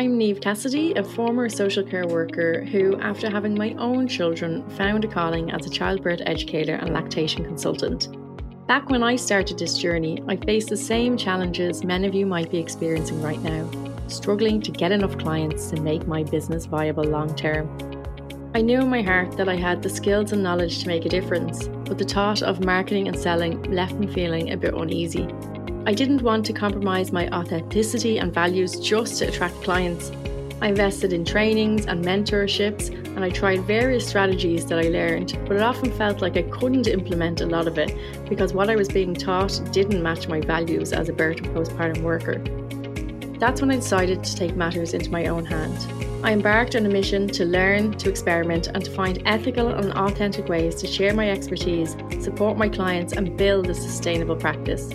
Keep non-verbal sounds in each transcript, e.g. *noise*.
I'm Neve Cassidy, a former social care worker who, after having my own children, found a calling as a childbirth educator and lactation consultant. Back when I started this journey, I faced the same challenges many of you might be experiencing right now, struggling to get enough clients to make my business viable long term. I knew in my heart that I had the skills and knowledge to make a difference, but the thought of marketing and selling left me feeling a bit uneasy. I didn't want to compromise my authenticity and values just to attract clients. I invested in trainings and mentorships, and I tried various strategies that I learned, but it often felt like I couldn't implement a lot of it because what I was being taught didn't match my values as a birth and postpartum worker. That's when I decided to take matters into my own hand. I embarked on a mission to learn, to experiment, and to find ethical and authentic ways to share my expertise, support my clients, and build a sustainable practice.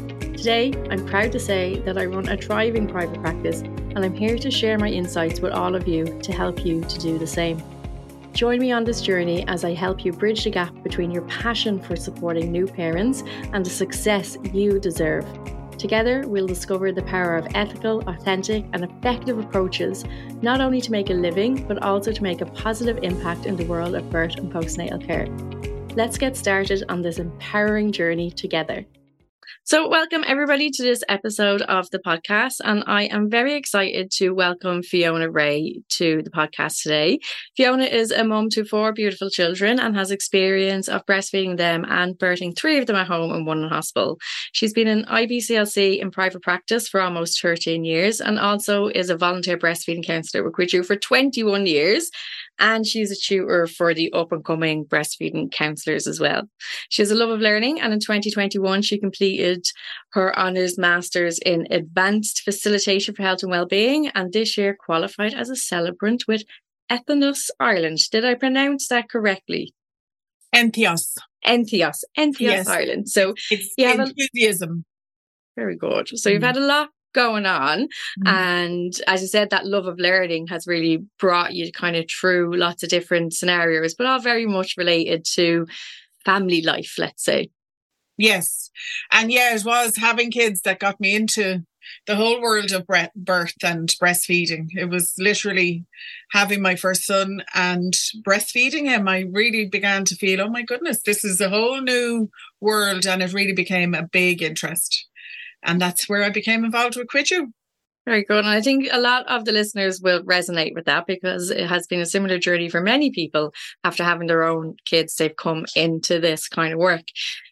Today, I'm proud to say that I run a thriving private practice, and I'm here to share my insights with all of you to help you to do the same. Join me on this journey as I help you bridge the gap between your passion for supporting new parents and the success you deserve. Together, we'll discover the power of ethical, authentic, and effective approaches, not only to make a living, but also to make a positive impact in the world of birth and postnatal care. Let's get started on this empowering journey together. So, welcome everybody to this episode of the podcast. And I am very excited to welcome Fiona Rea to the podcast today. Fiona is a mum to four beautiful children and has experience of breastfeeding them and birthing three of them at home and one in hospital. She's been an IBCLC in private practice for almost 13 years and also is a volunteer breastfeeding counsellor with Cuidiú for 21 years and she's a tutor for the up and coming breastfeeding counsellors as well. She has a love of learning, and in 2021, she completed her honours masters in advanced facilitation for health and well-being, and this year qualified as a celebrant with Ethnos Ireland. Did I pronounce that correctly? Entheos. Entheos. Entheos yes. Ireland. So it's you have enthusiasm. A, very good. So mm. you've had a lot going on. Mm-hmm. And as you said, that love of learning has really brought you kind of through lots of different scenarios, but all very much related to family life, let's say. Yes. And yeah, it was having kids that got me into the whole world of birth and breastfeeding. It was literally having my first son and breastfeeding him. I really began to feel, oh my goodness, this is a whole new world. And it really became a big interest. And that's where I became involved with Cuidiú. Very good. And I think a lot of the listeners will resonate with that because it has been a similar journey for many people after having their own kids. They've come into this kind of work.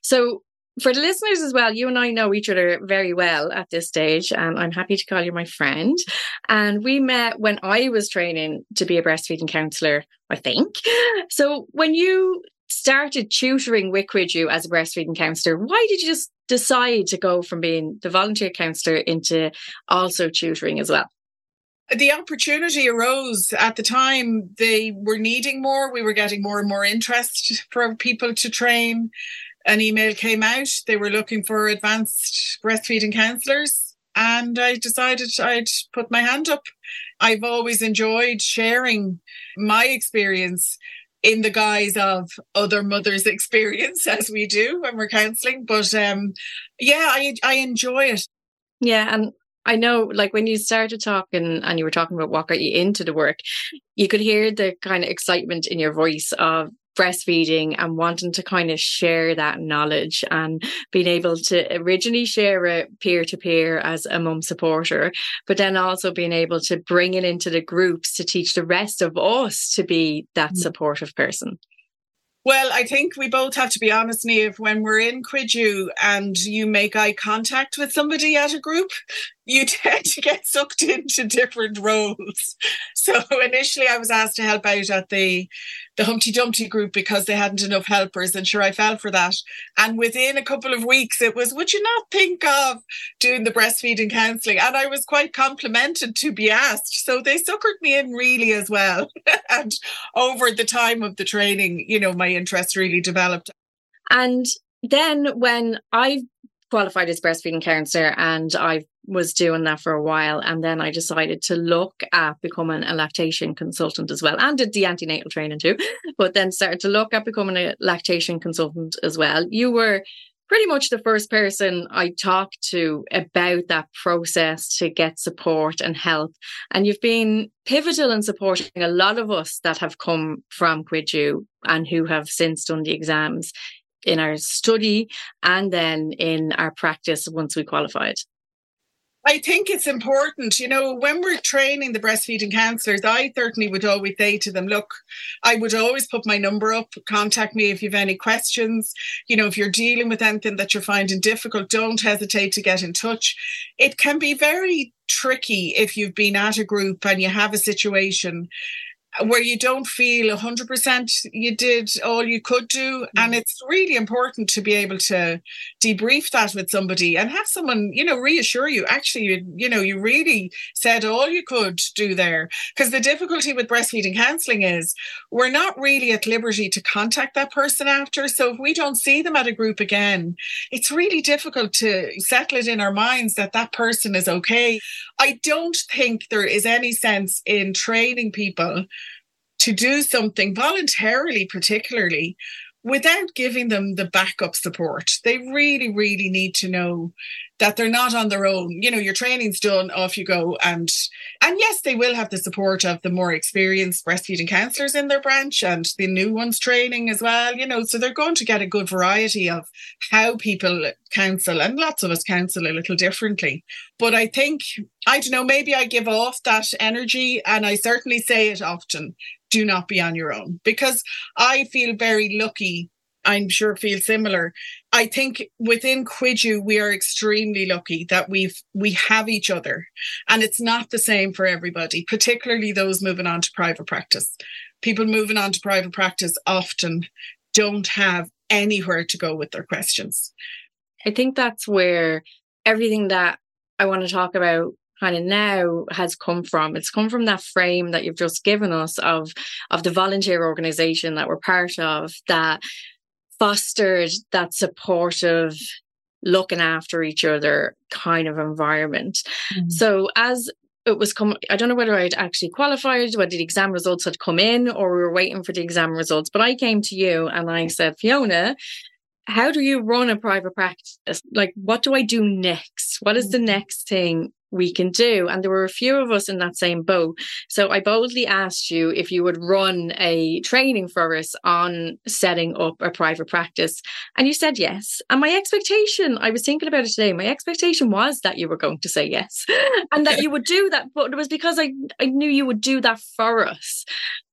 So, for the listeners as well, you and I know each other very well at this stage, and I'm happy to call you my friend. And we met when I was training to be a breastfeeding counsellor, I think. So, when you started tutoring Cuidiú as a breastfeeding counsellor, why did you just decide to go from being the volunteer counsellor into also tutoring as well? The opportunity arose at the time. They were needing more. We were getting more and more interest for people to train. An email came out. They were looking for advanced breastfeeding counsellors. And I decided I'd put my hand up. I've always enjoyed sharing my experience in the guise of other mothers' experience as we do when we're counseling. But um, yeah, I I enjoy it. Yeah, and I know, like when you started talking and you were talking about what got you into the work, you could hear the kind of excitement in your voice of breastfeeding and wanting to kind of share that knowledge and being able to originally share it peer to peer as a mum supporter, but then also being able to bring it into the groups to teach the rest of us to be that mm. supportive person. Well, I think we both have to be honest, Neve, when we're in Cuidiú and you make eye contact with somebody at a group, you *laughs* tend to get sucked into different roles. So initially I was asked to help out at the the Humpty Dumpty group because they hadn't enough helpers. And sure, I fell for that. And within a couple of weeks, it was, would you not think of doing the breastfeeding counselling? And I was quite complimented to be asked. So they suckered me in really as well. *laughs* and over the time of the training, you know, my interest really developed. And then when I qualified as breastfeeding counsellor and I was doing that for a while. And then I decided to look at becoming a lactation consultant as well and did the antenatal training too, *laughs* but then started to look at becoming a lactation consultant as well. You were pretty much the first person I talked to about that process to get support and help. And you've been pivotal in supporting a lot of us that have come from Cuidiú and who have since done the exams in our study and then in our practice once we qualified. I think it's important, you know, when we're training the breastfeeding counselors, I certainly would always say to them, look, I would always put my number up, contact me if you have any questions. You know, if you're dealing with anything that you're finding difficult, don't hesitate to get in touch. It can be very tricky if you've been at a group and you have a situation where you don't feel 100% you did all you could do. Mm-hmm. And it's really important to be able to debrief that with somebody and have someone, you know, reassure you, actually, you, you know, you really said all you could do there. Because the difficulty with breastfeeding counseling is we're not really at liberty to contact that person after. So if we don't see them at a group again, it's really difficult to settle it in our minds that that person is okay. I don't think there is any sense in training people to do something voluntarily, particularly without giving them the backup support. They really, really need to know that they're not on their own. You know, your training's done, off you go. And and yes, they will have the support of the more experienced breastfeeding counselors in their branch and the new ones training as well. You know, so they're going to get a good variety of how people counsel, and lots of us counsel a little differently. But I think I don't know, maybe I give off that energy and I certainly say it often do not be on your own because I feel very lucky. I'm sure feel similar. I think within Cuidiú, we are extremely lucky that we've we have each other. And it's not the same for everybody, particularly those moving on to private practice. People moving on to private practice often don't have anywhere to go with their questions. I think that's where everything that I want to talk about kind of now has come from. It's come from that frame that you've just given us of of the volunteer organization that we're part of that fostered that supportive looking after each other kind of environment. Mm-hmm. So as it was come I don't know whether I'd actually qualified, whether the exam results had come in or we were waiting for the exam results, but I came to you and I said, Fiona, how do you run a private practice? Like, what do I do next? What is the mm-hmm. next thing we can do. And there were a few of us in that same boat. So I boldly asked you if you would run a training for us on setting up a private practice. And you said yes. And my expectation, I was thinking about it today, my expectation was that you were going to say yes *laughs* and that you would do that. But it was because I, I knew you would do that for us.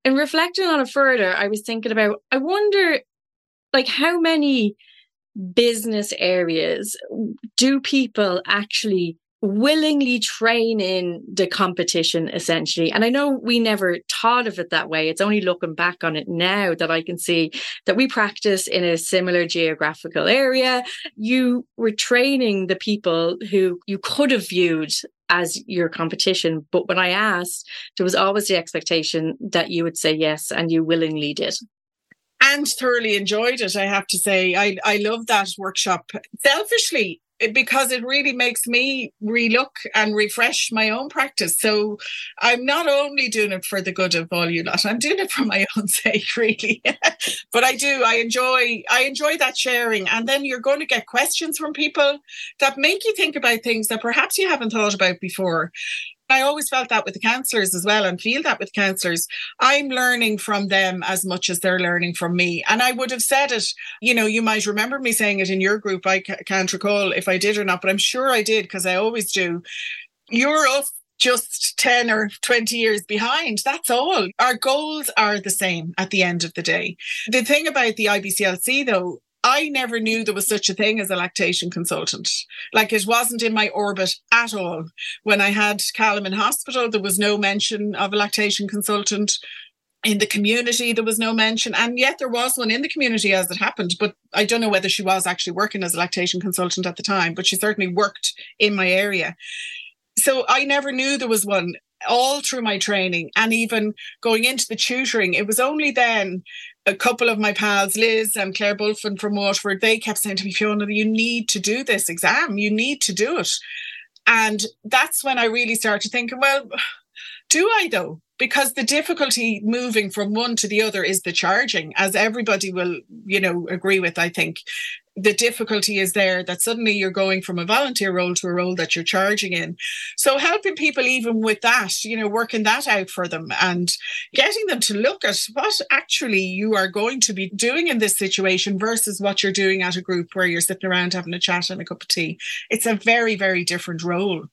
In reflecting on it further, I was thinking about, I wonder, like, how many business areas do people actually willingly train in the competition essentially. And i know we never thought of it that way. It's only looking back on it now that i can see that we practice in a similar geographical area. You were training the people who you could have viewed as your competition. But when i asked there was always the expectation that you would say yes and you willingly did. And thoroughly enjoyed it i have to say. I i love that workshop. Selfishly because it really makes me relook and refresh my own practice. So I'm not only doing it for the good of all you lot, I'm doing it for my own *laughs* sake, really. *laughs* but I do, I enjoy, I enjoy that sharing. And then you're going to get questions from people that make you think about things that perhaps you haven't thought about before. I always felt that with the counselors as well and feel that with counselors. I'm learning from them as much as they're learning from me. And I would have said it, you know, you might remember me saying it in your group. I can't recall if I did or not, but I'm sure I did because I always do. You're up just 10 or 20 years behind. That's all. Our goals are the same at the end of the day. The thing about the IBCLC, though, I never knew there was such a thing as a lactation consultant. Like it wasn't in my orbit at all. When I had Callum in hospital, there was no mention of a lactation consultant. In the community, there was no mention. And yet there was one in the community as it happened. But I don't know whether she was actually working as a lactation consultant at the time, but she certainly worked in my area. So I never knew there was one all through my training and even going into the tutoring. It was only then a couple of my pals, Liz and Claire Bulfin from Waterford, they kept saying to me, Fiona, you need to do this exam. You need to do it. And that's when I really started thinking, well, *sighs* do I though? because the difficulty moving from one to the other is the charging, as everybody will, you know, agree with, I think the difficulty is there that suddenly you're going from a volunteer role to a role that you're charging in. So helping people even with that, you know, working that out for them and getting them to look at what actually you are going to be doing in this situation versus what you're doing at a group where you're sitting around having a chat and a cup of tea. It's a very, very different role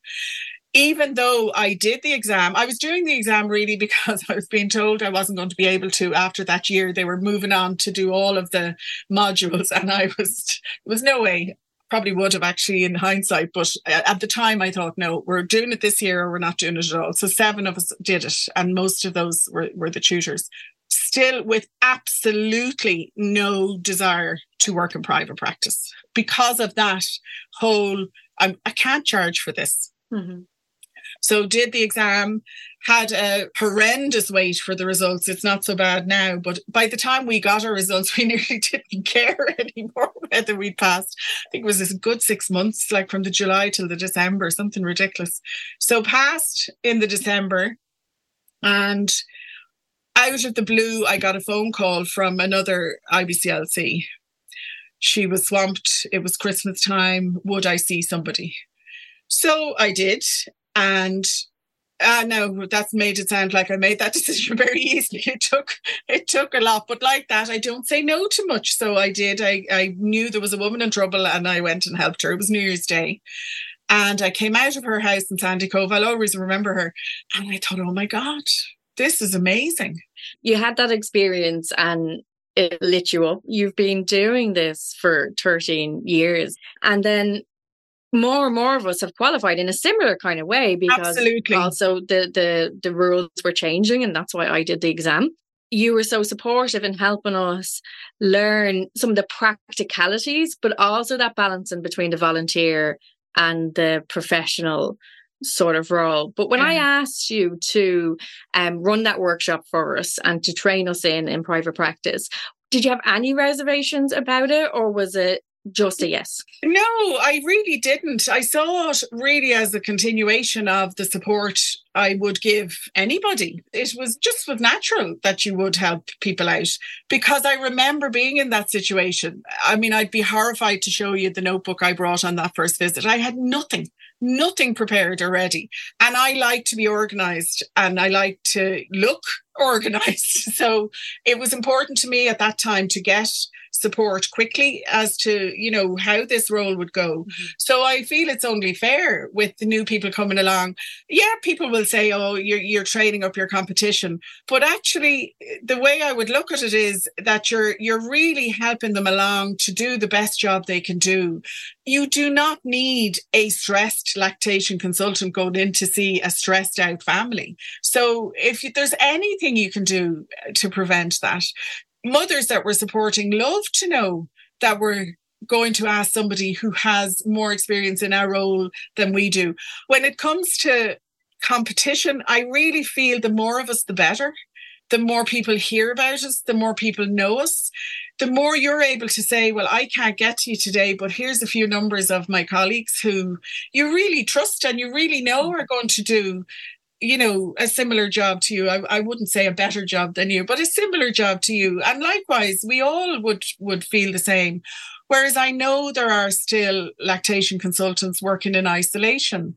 even though I did the exam, I was doing the exam really because I was being told I wasn't going to be able to after that year. They were moving on to do all of the modules, *laughs* and I was was no way. Probably would have actually in hindsight, but at the time I thought, no, we're doing it this year or we're not doing it at all. So seven of us did it, and most of those were, were the tutors. Still with absolutely no desire to work in private practice because of that whole I'm, I can not charge for this. Mm-hmm. So did the exam, had a horrendous wait for the results. It's not so bad now, but by the time we got our results, *laughs* we nearly didn't care *laughs* anymore whether we passed. I think it was a good six months, like from the July till the December, something ridiculous. So passed in the December, and out of the blue, I got a phone call from another IBCLC. She was swamped. It was Christmas time. Would I see somebody? So I did. And uh, no, that's made it sound like I made that *laughs* decision very easily. It took it took a lot, but like that, I don't say no to much. So I did. I I knew there was a woman in trouble, and I went and helped her. It was New Year's Day, and I came out of her house in Sandy Cove. I'll always remember her, and I thought, oh my god, this is amazing. You had that experience, and it lit you up. You've been doing this for 13 years. And then more and more of us have qualified in a similar kind of way because Absolutely. also the the the rules were changing and that's why I did the exam. You were so supportive in helping us learn some of the practicalities, but also that balancing between the volunteer and the professional sort of role. But when yeah. I asked you to um, run that workshop for us and to train us in in private practice, did you have any reservations about it, or was it just a yes? No, I really didn't. I saw it really as a continuation of the support I would give anybody. It was just was natural that you would help people out because I remember being in that situation. I mean, I'd be horrified to show you the notebook I brought on that first visit. I had nothing nothing prepared already. And I like to be organized and I like to look organized. *laughs* So it was important to me at that time to get support quickly as to you know how this role would go. Mm-hmm. so i feel it's only fair with the new people coming along. Yeah people will say oh you're you're training up your competition. But actually the way i would look at it is that you're you're really helping them along to do the best job they can do. You do not need a stressed lactation consultant going in to see a stressed out family. So if there's anything you can do uh, to prevent that mothers that we're supporting love to know that we're going to ask somebody who has more experience in our role than we do. When it comes to competition, I really feel the more of us, the better. The more people hear about us, the more people know us, the more you're able to say, Well, I can't get to you today, but here's a few numbers of my colleagues who you really trust and you really know mm. are going to do you know, a similar job to you. I, I wouldn't say a better job than you, but a similar job to you. And likewise, we all would would feel the same. Whereas I know there are still lactation consultants working in isolation.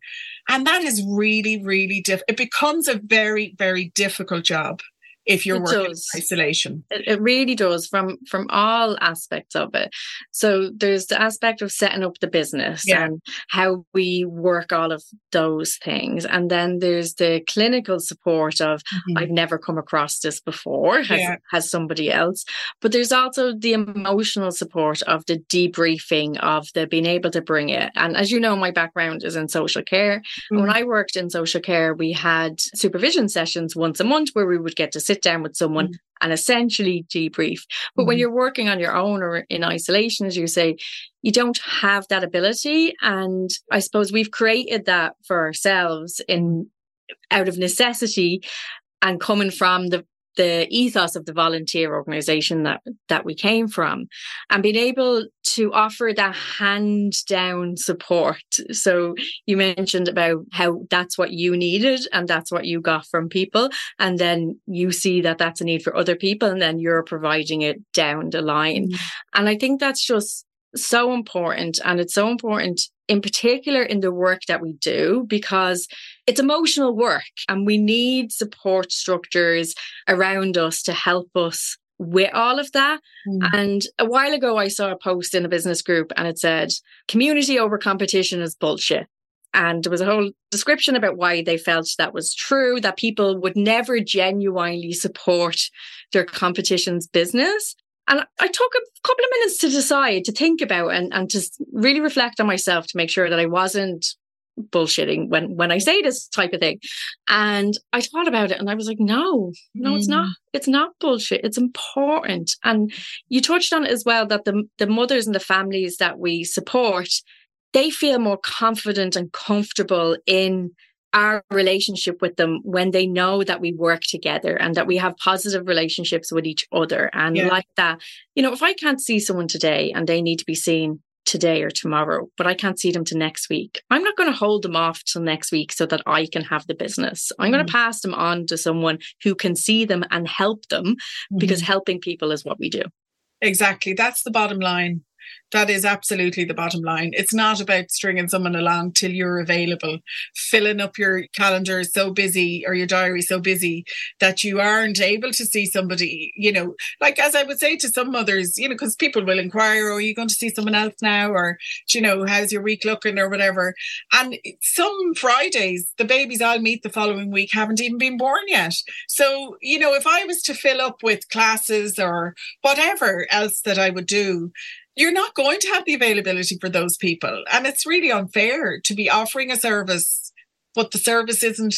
And that is really, really diff. It becomes a very, very difficult job if you're it working does. in isolation. It, it, really does from from all aspects of it. So there's the aspect of setting up the business yeah. and how we work all of those things. And then there's the clinical support of mm-hmm. I've never come across this before, has, yeah. has somebody else. But there's also the emotional support of the debriefing of the being able to bring it. And as you know, my background is in social care. Mm-hmm. When I worked in social care, we had supervision sessions once a month where we would get to sit down with someone mm. and essentially debrief. But mm. when you're working on your own or in isolation, as you say, you don't have that ability. And I suppose we've created that for ourselves in out of necessity and coming from the the ethos of the volunteer organization that that we came from. And being able to offer that hand down support. So you mentioned about how that's what you needed and that's what you got from people. And then you see that that's a need for other people and then you're providing it down the line. Mm. and i think that's just so important and it's so important in particular in the work that we do because it's emotional work and we need support structures around us to help us with all of that. Mm. And a while ago, I saw a post in a business group and it said, community over competition is bullshit. And there was a whole description about why they felt that was true, that people would never genuinely support their competition's business. And I took a couple of minutes to decide, to think about and, and to really reflect on myself to make sure that I wasn't bullshitting when when I say this type of thing. And I thought about it and I was like, no, no, mm. it's not. Mm. It's not bullshit. It's important. And you touched on it as well that the the mothers and the families that we support, they feel more confident and comfortable in our relationship with them when they know that we work together and that we have positive relationships with each other. And yeah. like that, you know, if I can't see someone today and they need to be seen today or tomorrow, but I can't see them to next week, I'm not going to hold them off till next week so that I can have the business. I'm mm-hmm. going to pass them on to someone who can see them and help them mm-hmm. because helping people is what we do. Exactly. That's the bottom line. That is absolutely the bottom line. It's not about stringing someone along till you're available, filling up your calendar so busy or your diary so busy that you aren't able to see somebody, you know, like as I would say to some mothers, you know, because people will inquire, oh, are you going to see someone else now? Or, you know, how's your week looking or whatever. And some Fridays, the babies I'll meet the following week haven't even been born yet. So, you know, if I was to fill up with classes or whatever else that I would do, you're not going to have the availability for those people. And it's really unfair to be offering a service, but the service isn't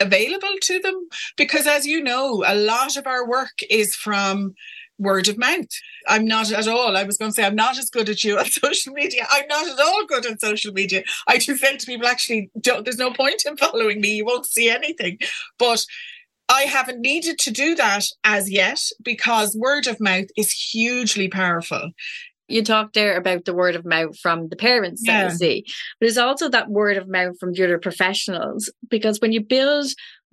available to them. Because as you know, a lot of our work is from word of mouth. I'm not at all. I was going to say I'm not as good at you on *laughs* social media. I'm not at all good at social media. I do say to people, actually, there's no point in following me. You won't see anything. But I haven't needed to do that as yet because word of mouth is hugely powerful you talked there about the word of mouth from the parents yeah. that you see, but there's also that word of mouth from the other professionals because when you build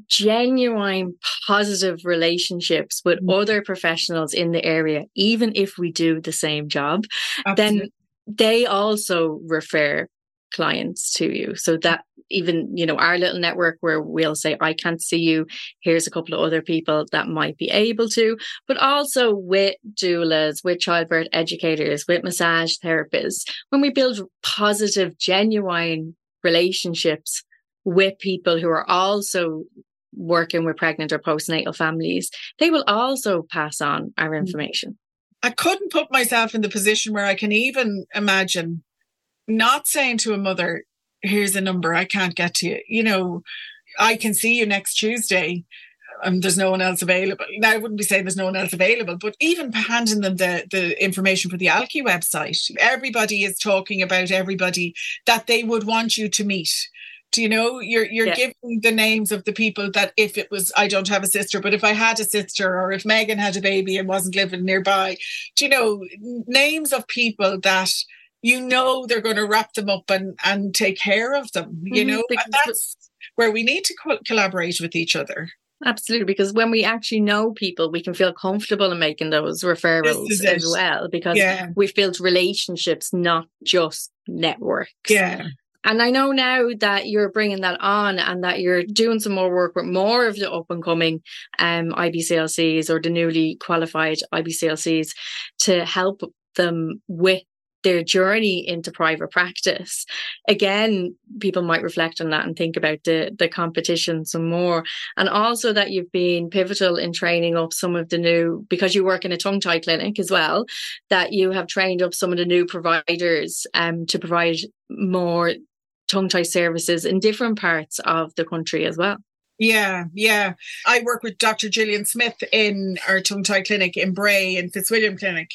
genuine positive relationships with mm-hmm. other professionals in the area, even if we do the same job, Absolutely. then they also refer clients to you. So that even, you know, our little network where we'll say, I can't see you. Here's a couple of other people that might be able to, but also with doulas, with childbirth educators, with massage therapists, when we build positive, genuine relationships with people who are also working with pregnant or postnatal families, they will also pass on our mm. information. I couldn't put myself in the position where I can even imagine not saying to a mother, here's a number, I can't get to you. You know, I can see you next Tuesday. and there's no one else available. Now, I wouldn't be saying there's no one else available, but even handing them the, the information for the ALCI website, everybody is talking about everybody that they would want you to meet. Do you know you're you're yeah. giving the names of the people that if it was I don't have a sister, but if I had a sister or if Megan had a baby and wasn't living nearby, do you know names of people that you know they're going to wrap them up and and take care of them you mm-hmm, know that's where we need to co- collaborate with each other Absolutely, because when we actually know people, we can feel comfortable in making those referrals as well because yeah. we've built relationships, not just networks. Yeah. And I know now that you're bringing that on and that you're doing some more work with more of the up and coming um, IBCLCs or the newly qualified IBCLCs to help them with their journey into private practice. Again, people might reflect on that and think about the, the competition some more. And also that you've been pivotal in training up some of the new, because you work in a tongue tie clinic as well, that you have trained up some of the new providers um, to provide more tongue tie services in different parts of the country as well. Yeah, yeah. I work with Dr. Gillian Smith in our tongue tie clinic in Bray in Fitzwilliam Clinic.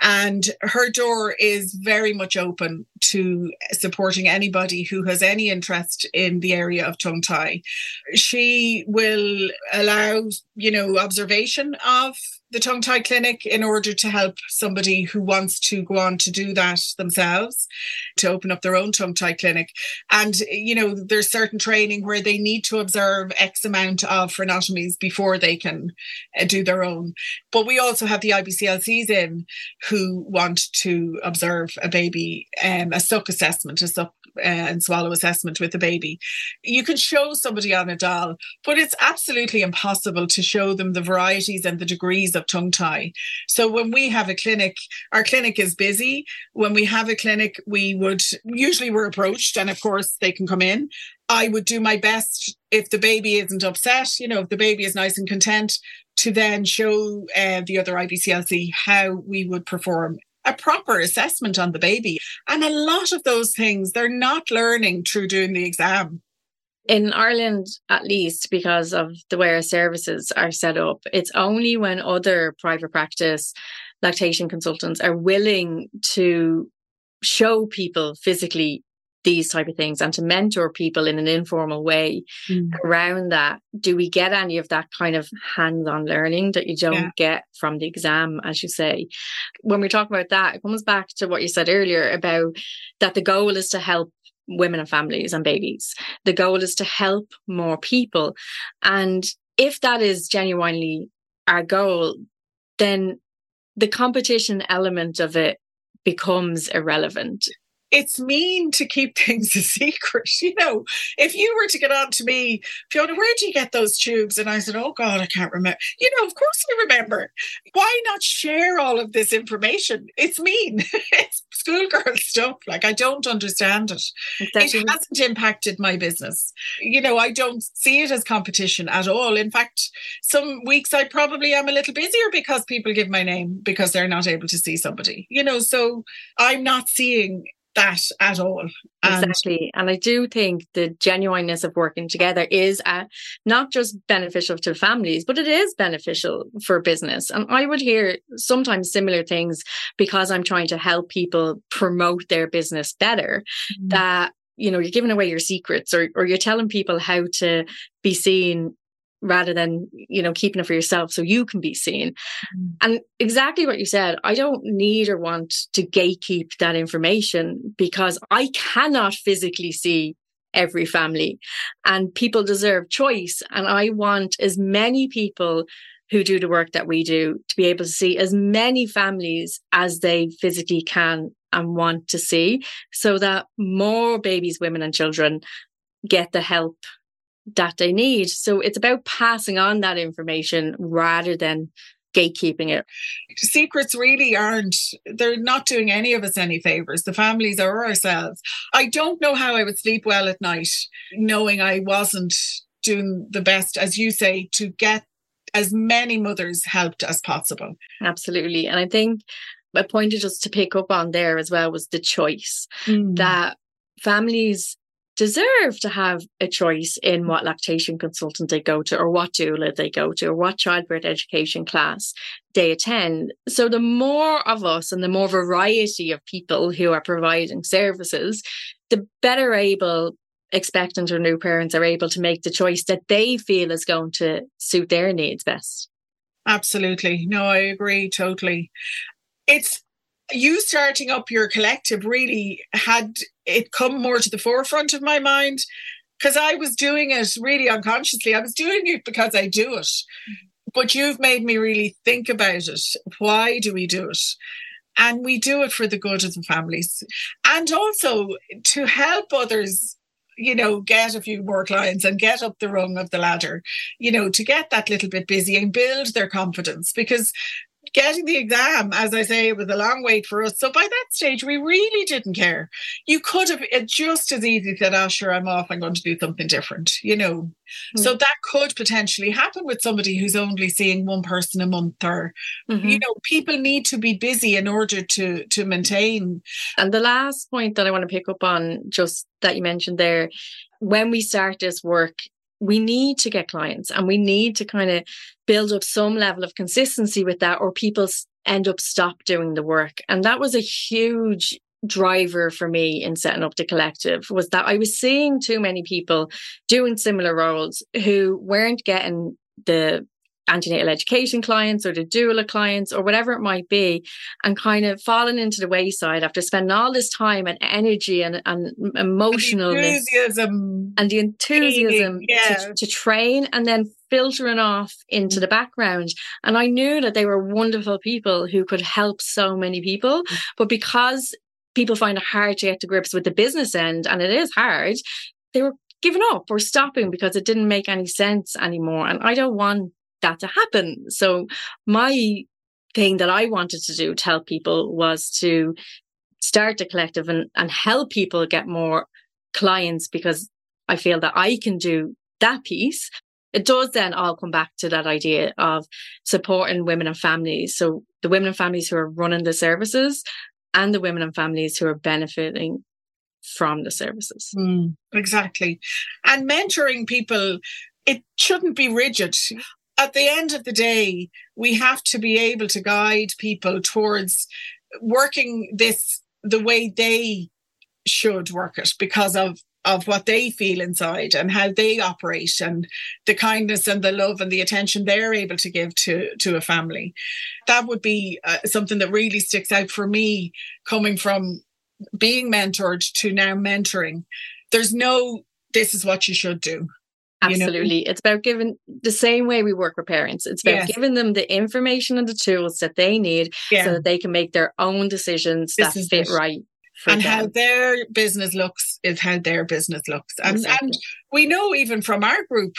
And her door is very much open to supporting anybody who has any interest in the area of tongue tie. She will allow, you know, observation of the tongue tie clinic in order to help somebody who wants to go on to do that themselves to open up their own tongue tie clinic and you know there's certain training where they need to observe x amount of frenotomies before they can uh, do their own but we also have the ibclcs in who want to observe a baby um, a suck assessment a suck uh, and swallow assessment with the baby. You can show somebody on a doll, but it's absolutely impossible to show them the varieties and the degrees of tongue tie. So when we have a clinic, our clinic is busy. When we have a clinic, we would usually we're approached, and of course they can come in. I would do my best if the baby isn't upset, you know, if the baby is nice and content, to then show uh, the other IBCLC how we would perform a proper assessment on the baby. And a lot of those things they're not learning through doing the exam. In Ireland, at least because of the way our services are set up, it's only when other private practice lactation consultants are willing to show people physically these type of things and to mentor people in an informal way mm. around that. Do we get any of that kind of hands-on learning that you don't yeah. get from the exam as you say? When we talk about that it comes back to what you said earlier about that the goal is to help women and families and babies. The goal is to help more people. And if that is genuinely our goal then the competition element of it becomes irrelevant it's mean to keep *laughs* things a secret. You know, if you were to get on to me, Fiona, where do you get those tubes? And I said, Oh God, I can't remember. You know, of course I remember. Why not share all of this information? It's mean. *laughs* it's schoolgirl stuff. Like I don't understand it. Exactly. It hasn't impacted my business. You know, I don't see it as competition at all. In fact, some weeks I probably am a little busier because people give my name because they're not able to see somebody. You know, so I'm not seeing that at all. And exactly. And I do think the genuineness of working together is uh, not just beneficial to families, but it is beneficial for business. And I would hear sometimes similar things because I'm trying to help people promote their business better mm-hmm. that you know you're giving away your secrets or or you're telling people how to be seen rather than you know keeping it for yourself so you can be seen. Mm. and exactly what you said i don't need or want to gatekeep that information because i cannot physically see every family. And people deserve choice. And i want as many people who do the work that we do to be able to see as many families as they physically can and want to see so that more babies women and children get the help that they need. So it's about passing on that information rather than gatekeeping it. Secrets really aren't, they're not doing any of us any favors, the families or ourselves. I don't know how I would sleep well at night knowing I wasn't doing the best, as you say, to get as many mothers helped as possible. Absolutely. And I think a point just to pick up on there as well was the choice mm. that families deserve to have a choice in mm. what lactation consultant they go to or what doula they go to or what childbirth education class they attend. So the more of us and the more variety of people who are providing services, the better able expectant or new parents are able to make the choice that they feel is going to suit their needs best. Absolutely. No, I agree totally. It's you starting up your collective really had it come more to the forefront of my mind because I was doing it really unconsciously. I was doing it because I do it. But you've made me really think about it. Why do we do it? And we do it for the good of the families and also to help others you know, get a few more clients and get up the rung of the ladder, you know, to get that little bit busy and build their confidence because getting the exam, as I say, it was a long wait for us. So by that stage, we really didn't care. You could have just as easily said, oh, sure, I'm off. I'm going to do something different, you know. Mm. So that could potentially happen with somebody who's only seeing one person a month or, mm-hmm. you know, people need to be busy in order to, to maintain. And the last point that I want to pick up on, just that you mentioned there, when we start this work, we need to get clients and we need to kind of build up some level of consistency with that or people end up stop doing the work. And that was a huge driver for me in setting up the collective was that I was seeing too many people doing similar roles who weren't getting the antenatal education clients or the doula clients or whatever it might be and kind of falling into the wayside after spending all this time and energy and, and emotional enthusiasm and the enthusiasm yeah. to, to train and then filtering off into the background. And I knew that they were wonderful people who could help so many people. Mm. But because people find it hard to get to grips with the business end, and it is hard, they were giving up or stopping because it didn't make any sense anymore. And I don't want that to happen. So my thing that I wanted to do to help people was to start a collective and, and help people get more clients because I feel that I can do that piece. It does then all come back to that idea of supporting women and families. So the women and families who are running the services and the women and families who are benefiting from the services. Mm, exactly. And mentoring people, it shouldn't be rigid at the end of the day, we have to be able to guide people towards working this the way they should work it because of of what they feel inside and how they operate and the kindness and the love and the attention they're able to give to to a family. That would be uh, something that really sticks out for me coming from being mentored to now mentoring. There's no this is what you should do Absolutely. You know? It's about giving the same way we work with parents. It's about yes. giving them the information and the tools that they need yeah. so that they can make their own decisions this that fit it. right. and them. how their business looks is how their business looks. And, exactly. and we know even from our group,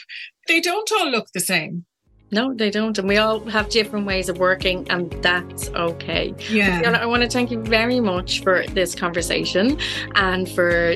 they don't all look the same. No, they don't. And we all have different ways of working, and that's okay. Yeah. Fiona, I want to thank you very much for this conversation and for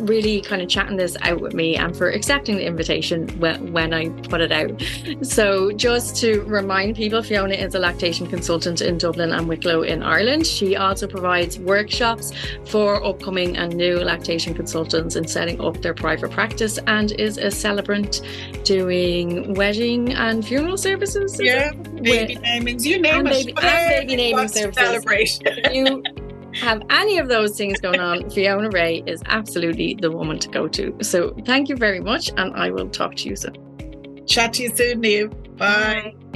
really kind of chatting this out with me and for accepting the invitation when, when I put it out. So, just to remind people, Fiona is a lactation consultant in Dublin and Wicklow in Ireland. She also provides workshops for upcoming and new lactation consultants in setting up their private practice and is a celebrant doing wedding and funeral services. Yeah, baby namings, you name and it. Baby, and baby naming services. Celebrate. you *laughs* have any of those things going on, Fiona Rea is absolutely the woman to go to. So thank you very much, and I will talk to you soon. Chat to you soon, Neve. Bye. Bye.